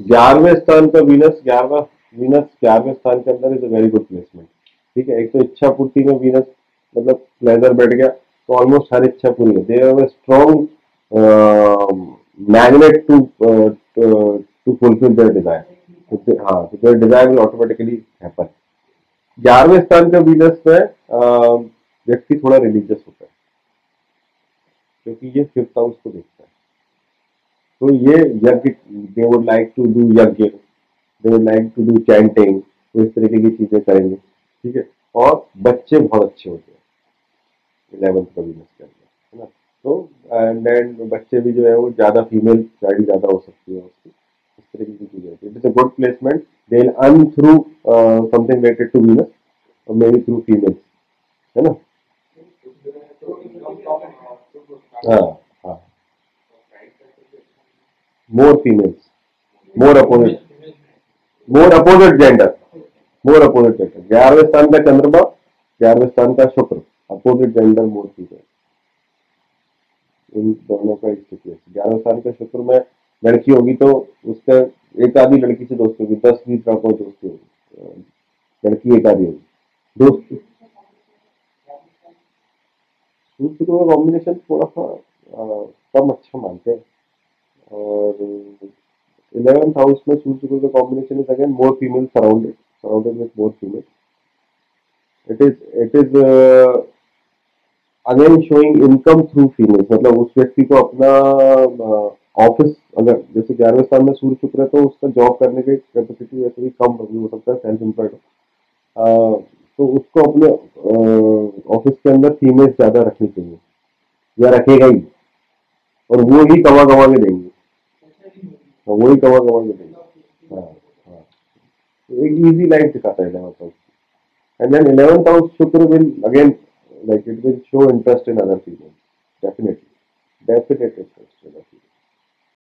ग्यारहवें स्थान का वीनस ग्यारहवा वीनस ग्यारहवें स्थान के अंदर is a very good placement ठीक है एक तो इच्छा पूर्ति में वीनस मतलब प्लेजर बैठ गया तो ऑलमोस्ट हर इच्छा पूरी है। They have strong magnet to to fulfil their desire हाँ तो their desire will automatically happen ग्यारहवें स्थान का वीनस में uh, व्यक्ति थोड़ा रिलीजियस होता है क्योंकि ये फिफ्थ हाउस को देखता है। तो ये यज्ञ they would like to do yagya they would like to do chanting तो इस तरीके की चीज़ें करेंगे। ठीक है? और बच्चे बहुत अच्छे होते हैं। इलेवंथ का वीनस के अंदर है ना? तो एंड देन बच्चे भी जो है वो ज़्यादा फीमेल चाइल्ड ज़्यादा हो सकती है उसकी। इस तरीके की चीज़ें होती है। It is a good placement they earn through something related to और मे बी थ्रू फीमेल्स है ना? हाँ हाँ। More females, more opposite, more opposite gender, more opposite gender. ग्यारहवें स्थान का चंद्रमा ग्यारहवें स्थान का शुक्र अपोजिट जेंडर मोर फीमेल इन दोनों का स्थिति है ग्यारहवें स्थान का शुक्र में लड़की होगी तो उसका एक आधी लड़की से दोस्ती होगी दस बीस लड़कों दोस्ती होगी। लड़की एक आधी होगी। दोस्त। सूर्य का कॉम्बिनेशन थोड़ा सा कम अच्छा मानते हैं। और इलेवेंथ हाउस में सूर्य शुक्र का combination is again more female surrounded surrounded with more female it is it is again showing income through female मतलब उस व्यक्ति को अपना ऑफ़िस अगर जैसे ग्यारहवें स्थान में सूर्य शुक्र है तो उसका जॉब करने की कैपेसिटी वैसे भी कम हो सकता है सेल्फ एम्प्लॉयड तो उसको अपने ऑफ़िस के अंदर फीमेल ज़्यादा रखनी चाहिए। या रखेगा ही। और वो ही कमा कमा के देंगे। हाँ वही कमा कमा के देंगे हाँ हाँ तो एक इजी लाइफ दिखाता है eleventh house and then eleventh house शुक्र will again like it will show interest in other females definitely definite interest in other